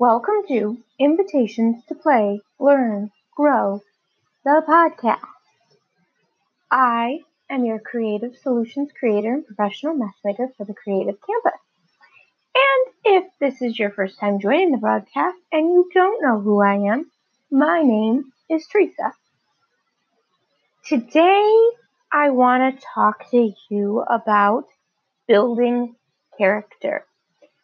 Welcome to Invitations to Play, Learn, Grow, the podcast. I am your creative solutions creator and professional messmaker for the Creative Campus. And if this is your first time joining the broadcast and you don't know who I am, my name is Teresa. Today, I want to talk to you about building character.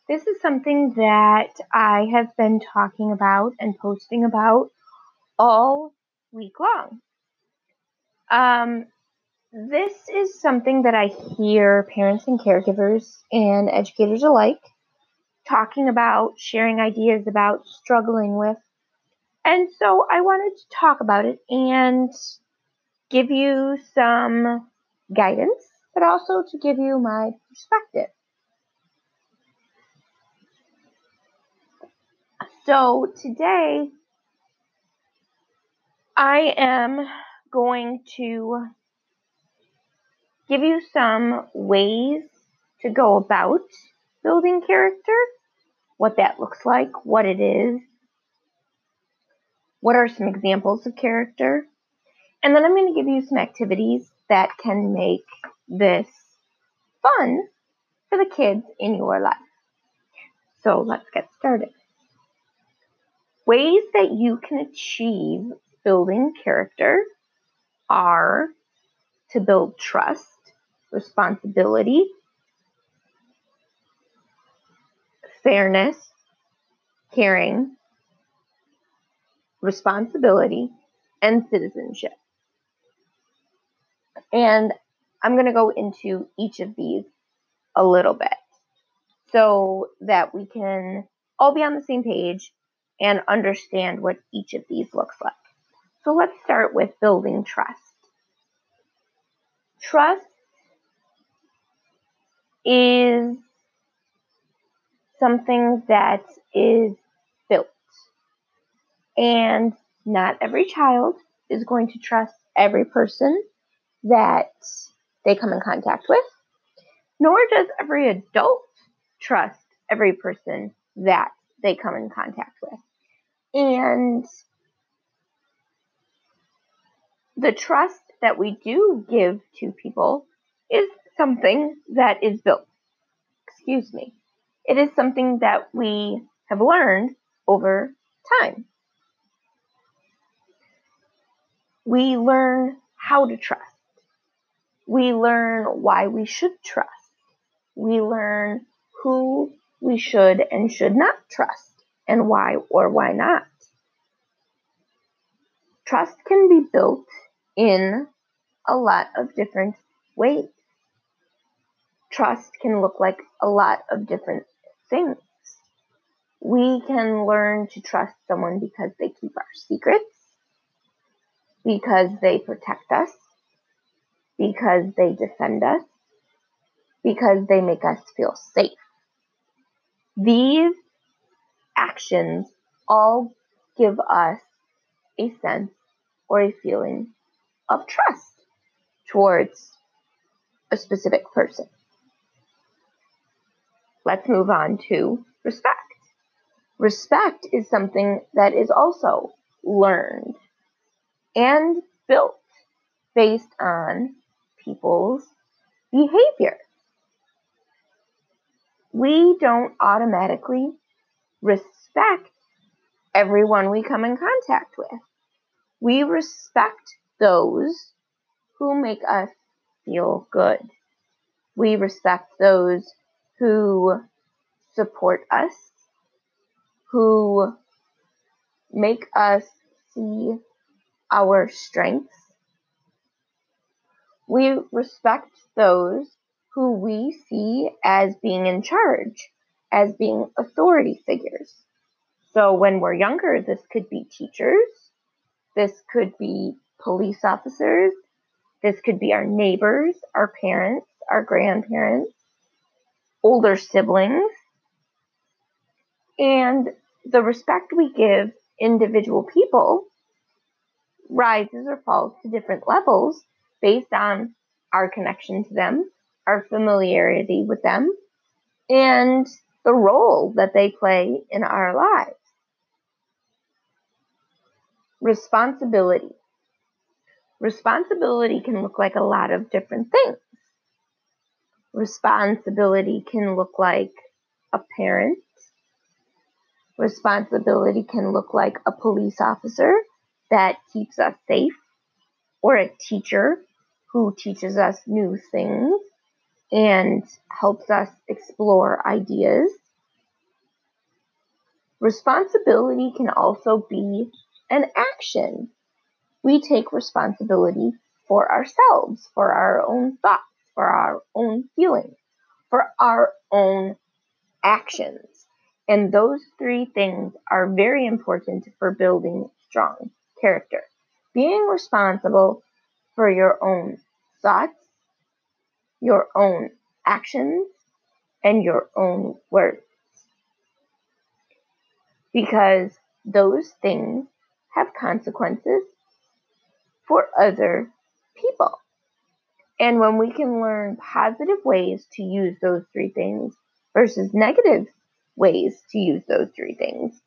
This is something that I have been talking about and posting about all week long. Um, this is something that I hear parents and caregivers and educators alike talking about, sharing ideas about, struggling with. And so I wanted to talk about it and give you some guidance, but also to give you my perspective. So today I am going to give you some ways to go about building character, what that looks like, what it is, what are some examples of character, and then I'm going to give you some activities that can make this fun for the kids in your life. So let's get started. Ways that you can achieve building character are to build trust, responsibility, fairness, caring, responsibility, and citizenship. And I'm going to go into each of these a little bit so that we can all be on the same page and understand what each of these looks like. So let's start with building trust. Trust is something that is built. And not every child is going to trust every person that they come in contact with, nor does every adult trust every person that they come in contact with. And the trust that we do give to people is something that is built. Excuse me. It is something that we have learned over time. We learn how to trust. We learn why we should trust. We learn who we should and should not trust and why or why not. Trust can be built in a lot of different ways. Trust can look like a lot of different things. We can learn to trust someone because they keep our secrets, because they protect us, because they defend us, because they make us feel safe. These actions all give us a sense or a feeling of trust towards a specific person. Let's move on to respect. Respect is something that is also learned and built based on people's behavior. We don't automatically respect everyone we come in contact with. We respect those who make us feel good. We respect those who support us, who make us see our strengths. We respect those who we see as being in charge, as being authority figures. So when we're younger, this could be teachers, this could be police officers, this could be our neighbors, our parents, our grandparents, older siblings. And the respect we give individual people rises or falls to different levels based on our connection to them, our familiarity with them, and the role that they play in our lives. Responsibility. Responsibility can look like a lot of different things. Responsibility can look like a parent. Responsibility can look like a police officer that keeps us safe, or a teacher who teaches us new things and helps us explore ideas. Responsibility can also be an action. We take responsibility for ourselves, for our own thoughts, for our own feelings, for our own actions. And those three things are very important for building strong character. Being responsible for your own thoughts, your own actions, and your own words because those things have consequences for other people. And when we can learn positive ways to use those three things versus negative ways to use those three things,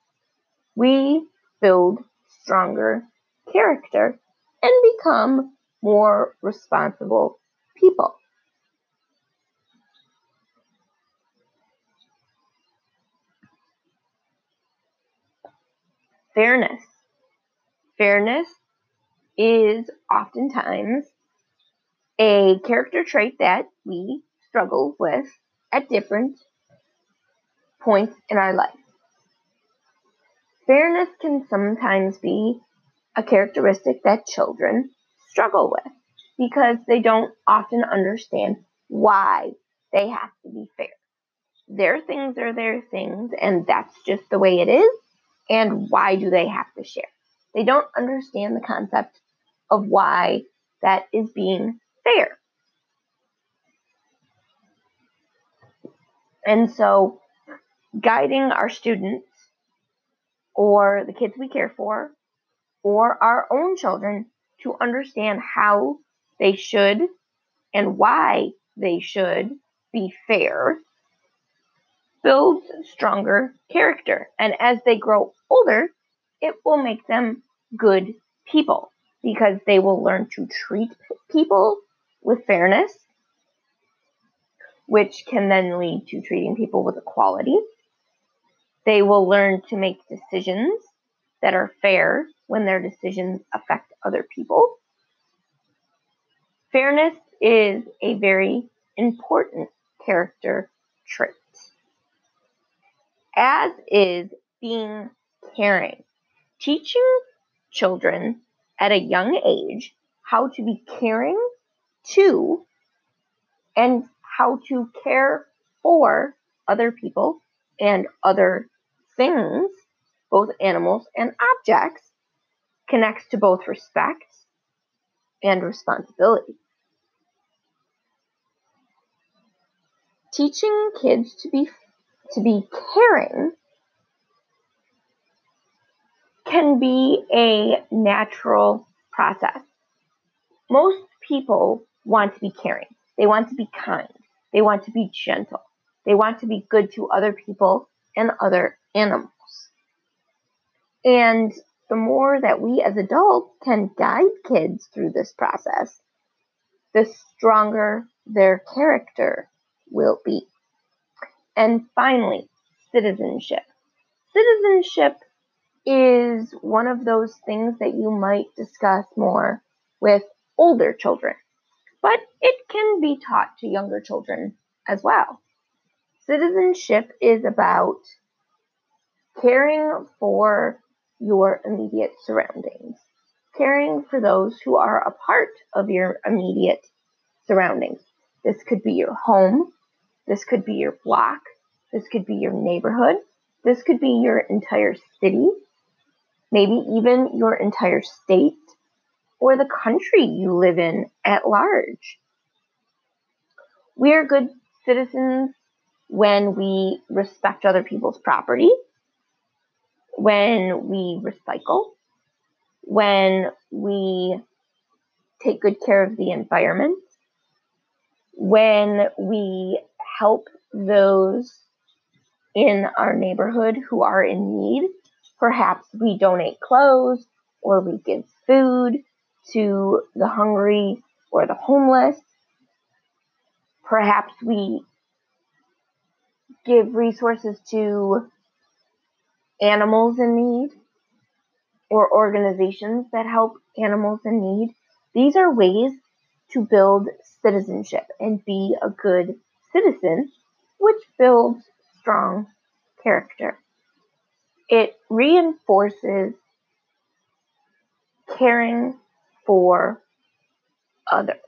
we build stronger character and become more responsible people. Fairness. Fairness is oftentimes a character trait that we struggle with at different points in our life. Fairness can sometimes be a characteristic that children struggle with because they don't often understand why they have to be fair. Their things are their things, and that's just the way it is and why do they have to share? They don't understand the concept of why that is being fair. And so, guiding our students or the kids we care for or our own children to understand how they should and why they should be fair builds stronger character. And as they grow older, it will make them good people because they will learn to treat people with fairness, which can then lead to treating people with equality. They will learn to make decisions that are fair when their decisions affect other people. Fairness is a very important character trait as is being caring. Teaching children at a young age how to be caring to and how to care for other people and other things, both animals and objects, connects to both respect and responsibility. Teaching kids to be to be caring can be a natural process. Most people want to be caring. They want to be kind. They want to be gentle. They want to be good to other people and other animals. And the more that we as adults can guide kids through this process, the stronger their character will be. And finally, citizenship. Citizenship is one of those things that you might discuss more with older children, but it can be taught to younger children as well. Citizenship is about caring for your immediate surroundings, caring for those who are a part of your immediate surroundings. This could be your home, this could be your block. This could be your neighborhood. This could be your entire city. Maybe even your entire state or the country you live in at large. We are good citizens when we respect other people's property, when we recycle, when we take good care of the environment, when we help those in our neighborhood who are in need. Perhaps we donate clothes or we give food to the hungry or the homeless. Perhaps we give resources to animals in need or organizations that help animals in need. These are ways to build citizenship and be a good citizen, which builds strong character. It reinforces caring for others.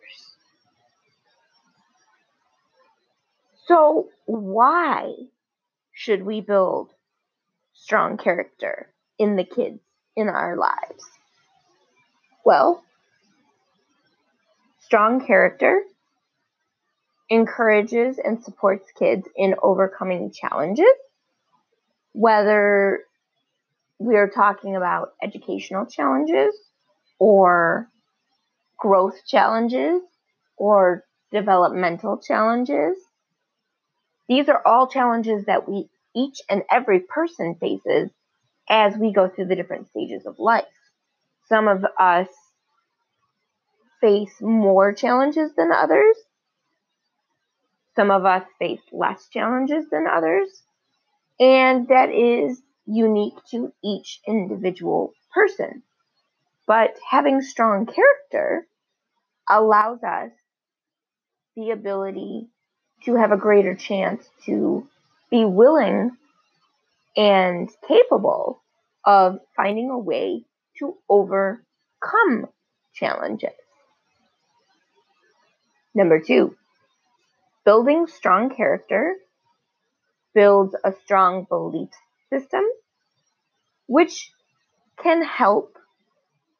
So, why should we build strong character in the kids in our lives? Well, strong character encourages and supports kids in overcoming challenges, whether we're talking about educational challenges or growth challenges or developmental challenges. These are all challenges that we each and every person faces as we go through the different stages of life. Some of us face more challenges than others. Some of us face less challenges than others. And that is unique to each individual person. But having strong character allows us the ability to have a greater chance to be willing and capable of finding a way to overcome challenges. Number two, building strong character builds a strong belief system, which can help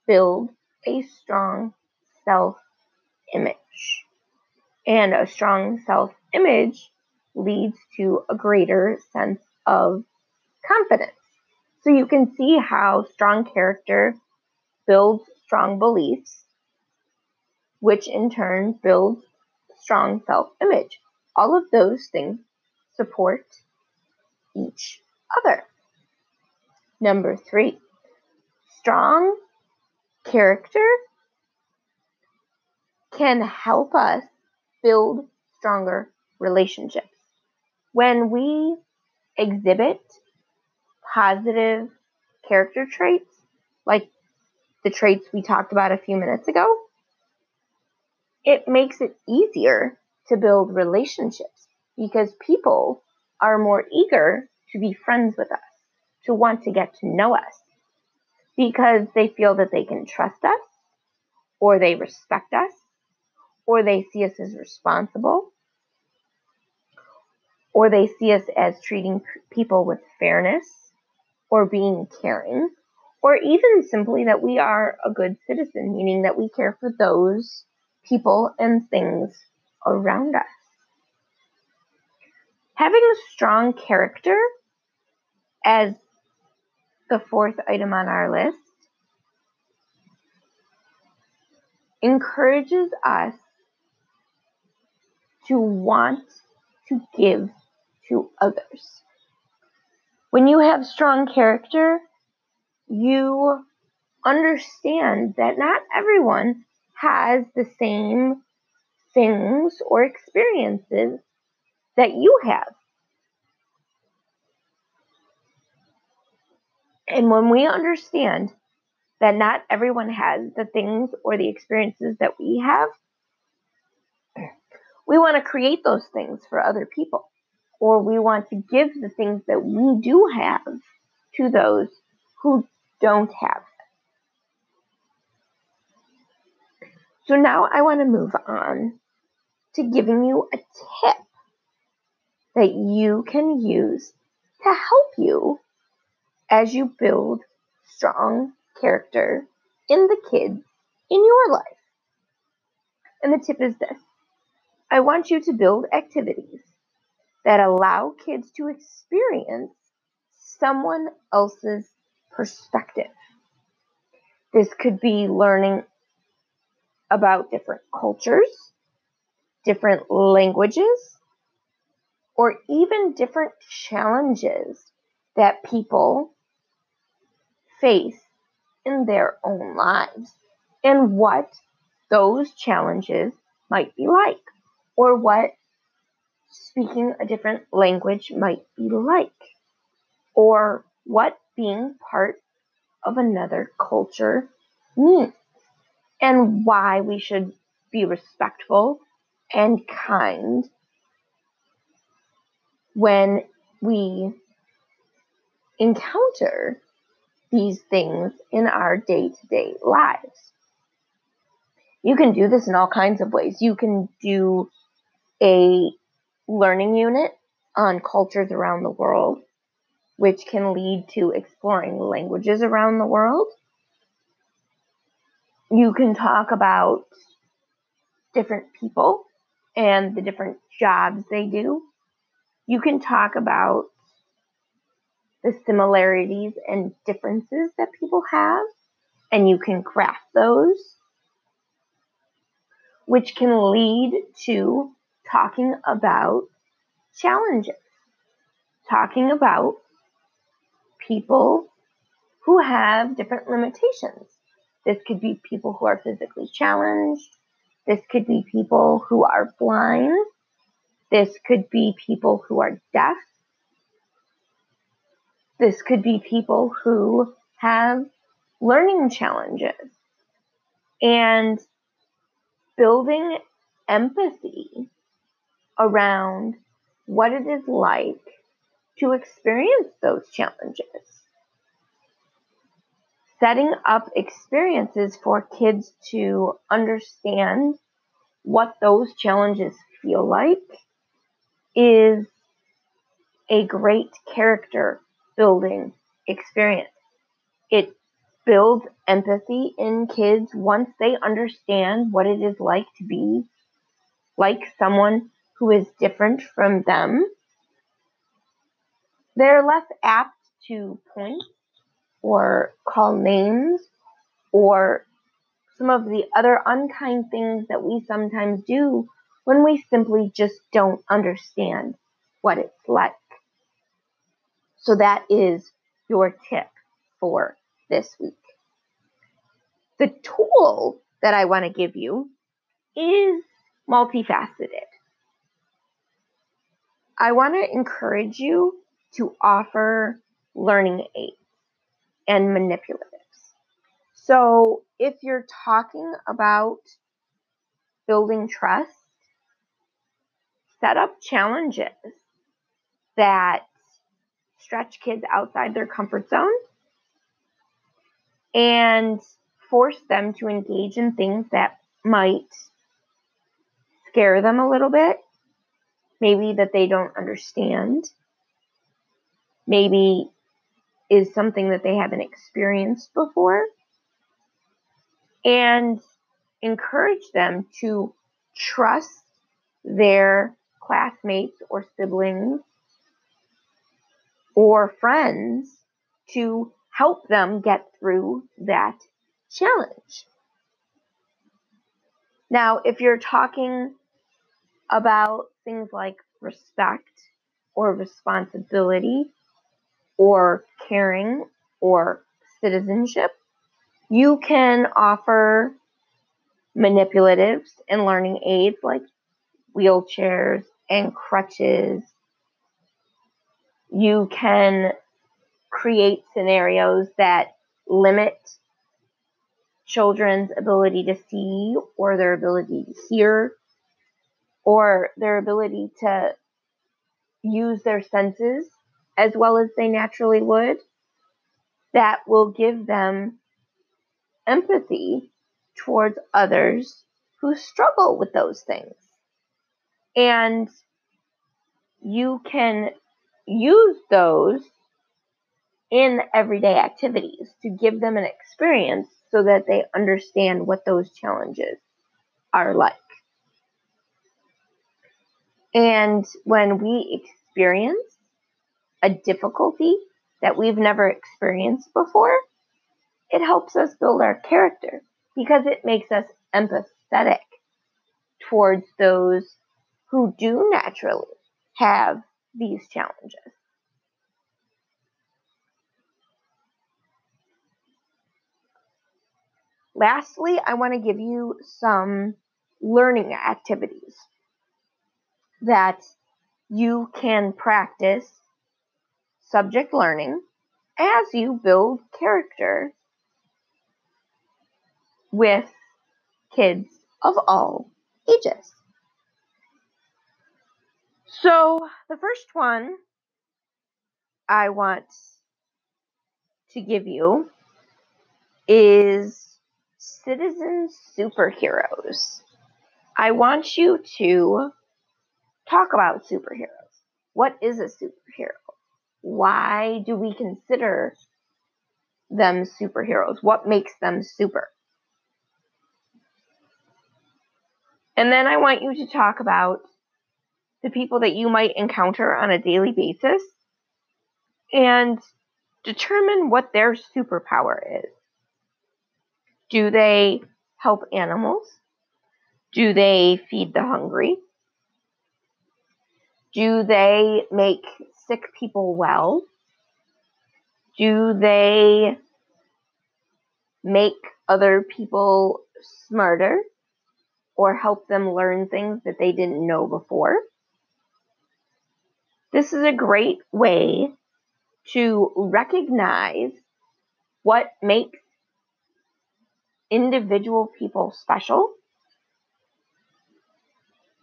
build a strong self image. And a strong self image leads to a greater sense of confidence. So you can see how strong character builds strong beliefs, which in turn builds strong self image. All of those things support each other. Number three, strong character can help us build stronger relationships. When we exhibit positive character traits, like the traits we talked about a few minutes ago, it makes it easier to build relationships because people are more eager to be friends with us, to want to get to know us, because they feel that they can trust us, or they respect us, or they see us as responsible, or they see us as treating people with fairness, or being caring, or even simply that we are a good citizen, meaning that we care for those people and things around us. Having a strong character as the fourth item on our list encourages us to want to give to others. When you have strong character, you understand that not everyone has the same things or experiences that you have. And when we understand that not everyone has the things or the experiences that we have, we want to create those things for other people. Or we want to give the things that we do have to those who don't have So now I want to move on to giving you a tip that you can use to help you as you build strong character in the kids in your life. And the tip is this I want you to build activities that allow kids to experience someone else's perspective. This could be learning about different cultures, different languages, or even different challenges that people face in their own lives and what those challenges might be like, or what speaking a different language might be like, or what being part of another culture means, and why we should be respectful and kind when we encounter these things in our day to day lives. You can do this in all kinds of ways. You can do a learning unit on cultures around the world, which can lead to exploring languages around the world. You can talk about different people and the different jobs they do. You can talk about the similarities and differences that people have, and you can craft those, which can lead to talking about challenges, talking about people who have different limitations. This could be people who are physically challenged. This could be people who are blind. This could be people who are deaf. This could be people who have learning challenges. And building empathy around what it is like to experience those challenges. Setting up experiences for kids to understand what those challenges feel like is a great character building experience. It builds empathy in kids once they understand what it is like to be like someone who is different from them. They're less apt to point or call names or some of the other unkind things that we sometimes do when we simply just don't understand what it's like. So that is your tip for this week. The tool that I want to give you is multifaceted. I want to encourage you to offer learning aids and manipulatives. So, if you're talking about building trust, set up challenges that stretch kids outside their comfort zone and force them to engage in things that might scare them a little bit, maybe that they don't understand, maybe is something that they haven't experienced before, and encourage them to trust their classmates or siblings or friends to help them get through that challenge. Now, if you're talking about things like respect or responsibility or caring or citizenship, you can offer manipulatives and learning aids like wheelchairs and crutches you can create scenarios that limit children's ability to see or their ability to hear or their ability to use their senses as well as they naturally would that will give them empathy towards others who struggle with those things. And you can use those in everyday activities to give them an experience so that they understand what those challenges are like. And when we experience a difficulty that we've never experienced before, it helps us build our character because it makes us empathetic towards those who do naturally have these challenges. Lastly, I want to give you some learning activities that you can practice subject learning as you build character with kids of all ages. So, the first one I want to give you is citizen superheroes. I want you to talk about superheroes. What is a superhero? Why do we consider them superheroes? What makes them super? And then I want you to talk about the people that you might encounter on a daily basis and determine what their superpower is. Do they help animals? Do they feed the hungry? Do they make sick people well? Do they make other people smarter or help them learn things that they didn't know before? This is a great way to recognize what makes individual people special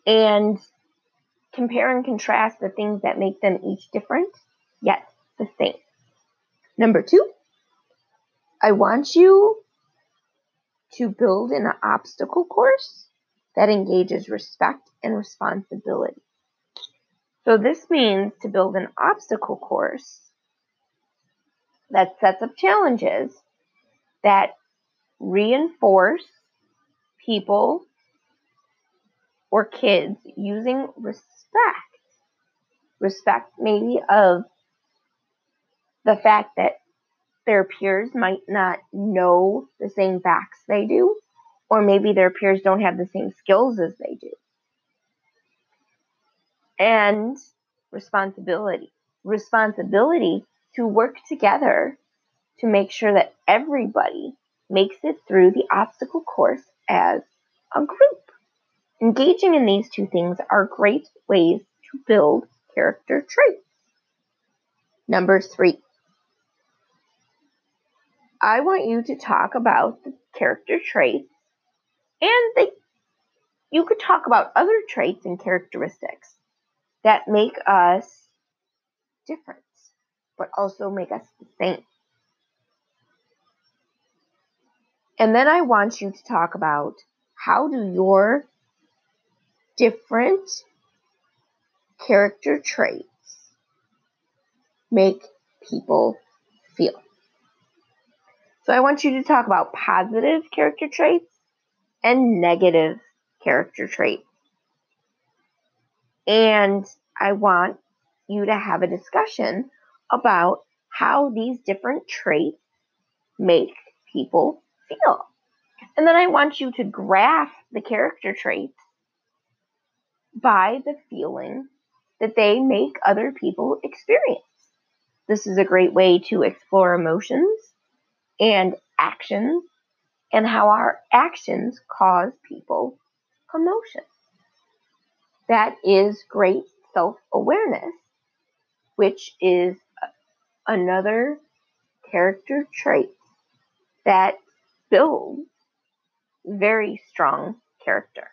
and compare and contrast the things that make them each different yet the same. Number two, I want you to build an obstacle course that engages respect and responsibility. So this means to build an obstacle course that sets up challenges that reinforce people or kids using respect. Respect maybe of the fact that their peers might not know the same facts they do, or maybe their peers don't have the same skills as they do. And responsibility. Responsibility to work together to make sure that everybody makes it through the obstacle course as a group. Engaging in these two things are great ways to build character traits. Number three, I want you to talk about the character traits and they, you could talk about other traits and characteristics that make us different, but also make us the same. And then I want you to talk about how do your different character traits make people feel. So I want you to talk about positive character traits and negative character traits. And I want you to have a discussion about how these different traits make people feel. And then I want you to graph the character traits by the feeling that they make other people experience. This is a great way to explore emotions and actions and how our actions cause people emotions. That is great self awareness, which is another character trait that builds very strong character.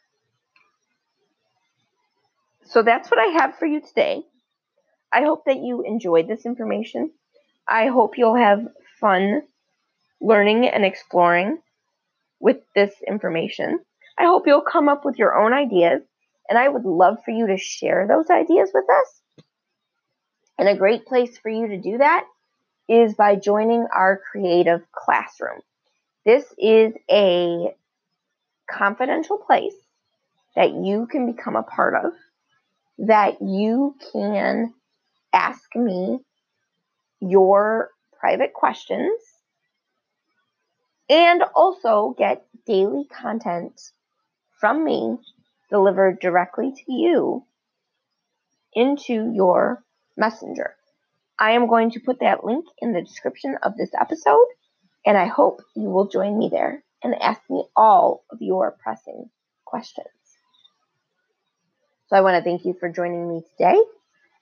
So that's what I have for you today. I hope that you enjoyed this information. I hope you'll have fun learning and exploring with this information. I hope you'll come up with your own ideas, and I would love for you to share those ideas with us. And a great place for you to do that is by joining our creative classroom. This is a confidential place that you can become a part of that you can ask me your private questions and also get daily content from me delivered directly to you into your messenger. I am going to put that link in the description of this episode, and I hope you will join me there and ask me all of your pressing questions. So I want to thank you for joining me today.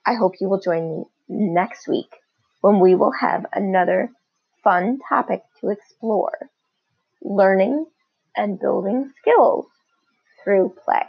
I hope you will join me next week when we will have another fun topic to explore learning and building skills through play.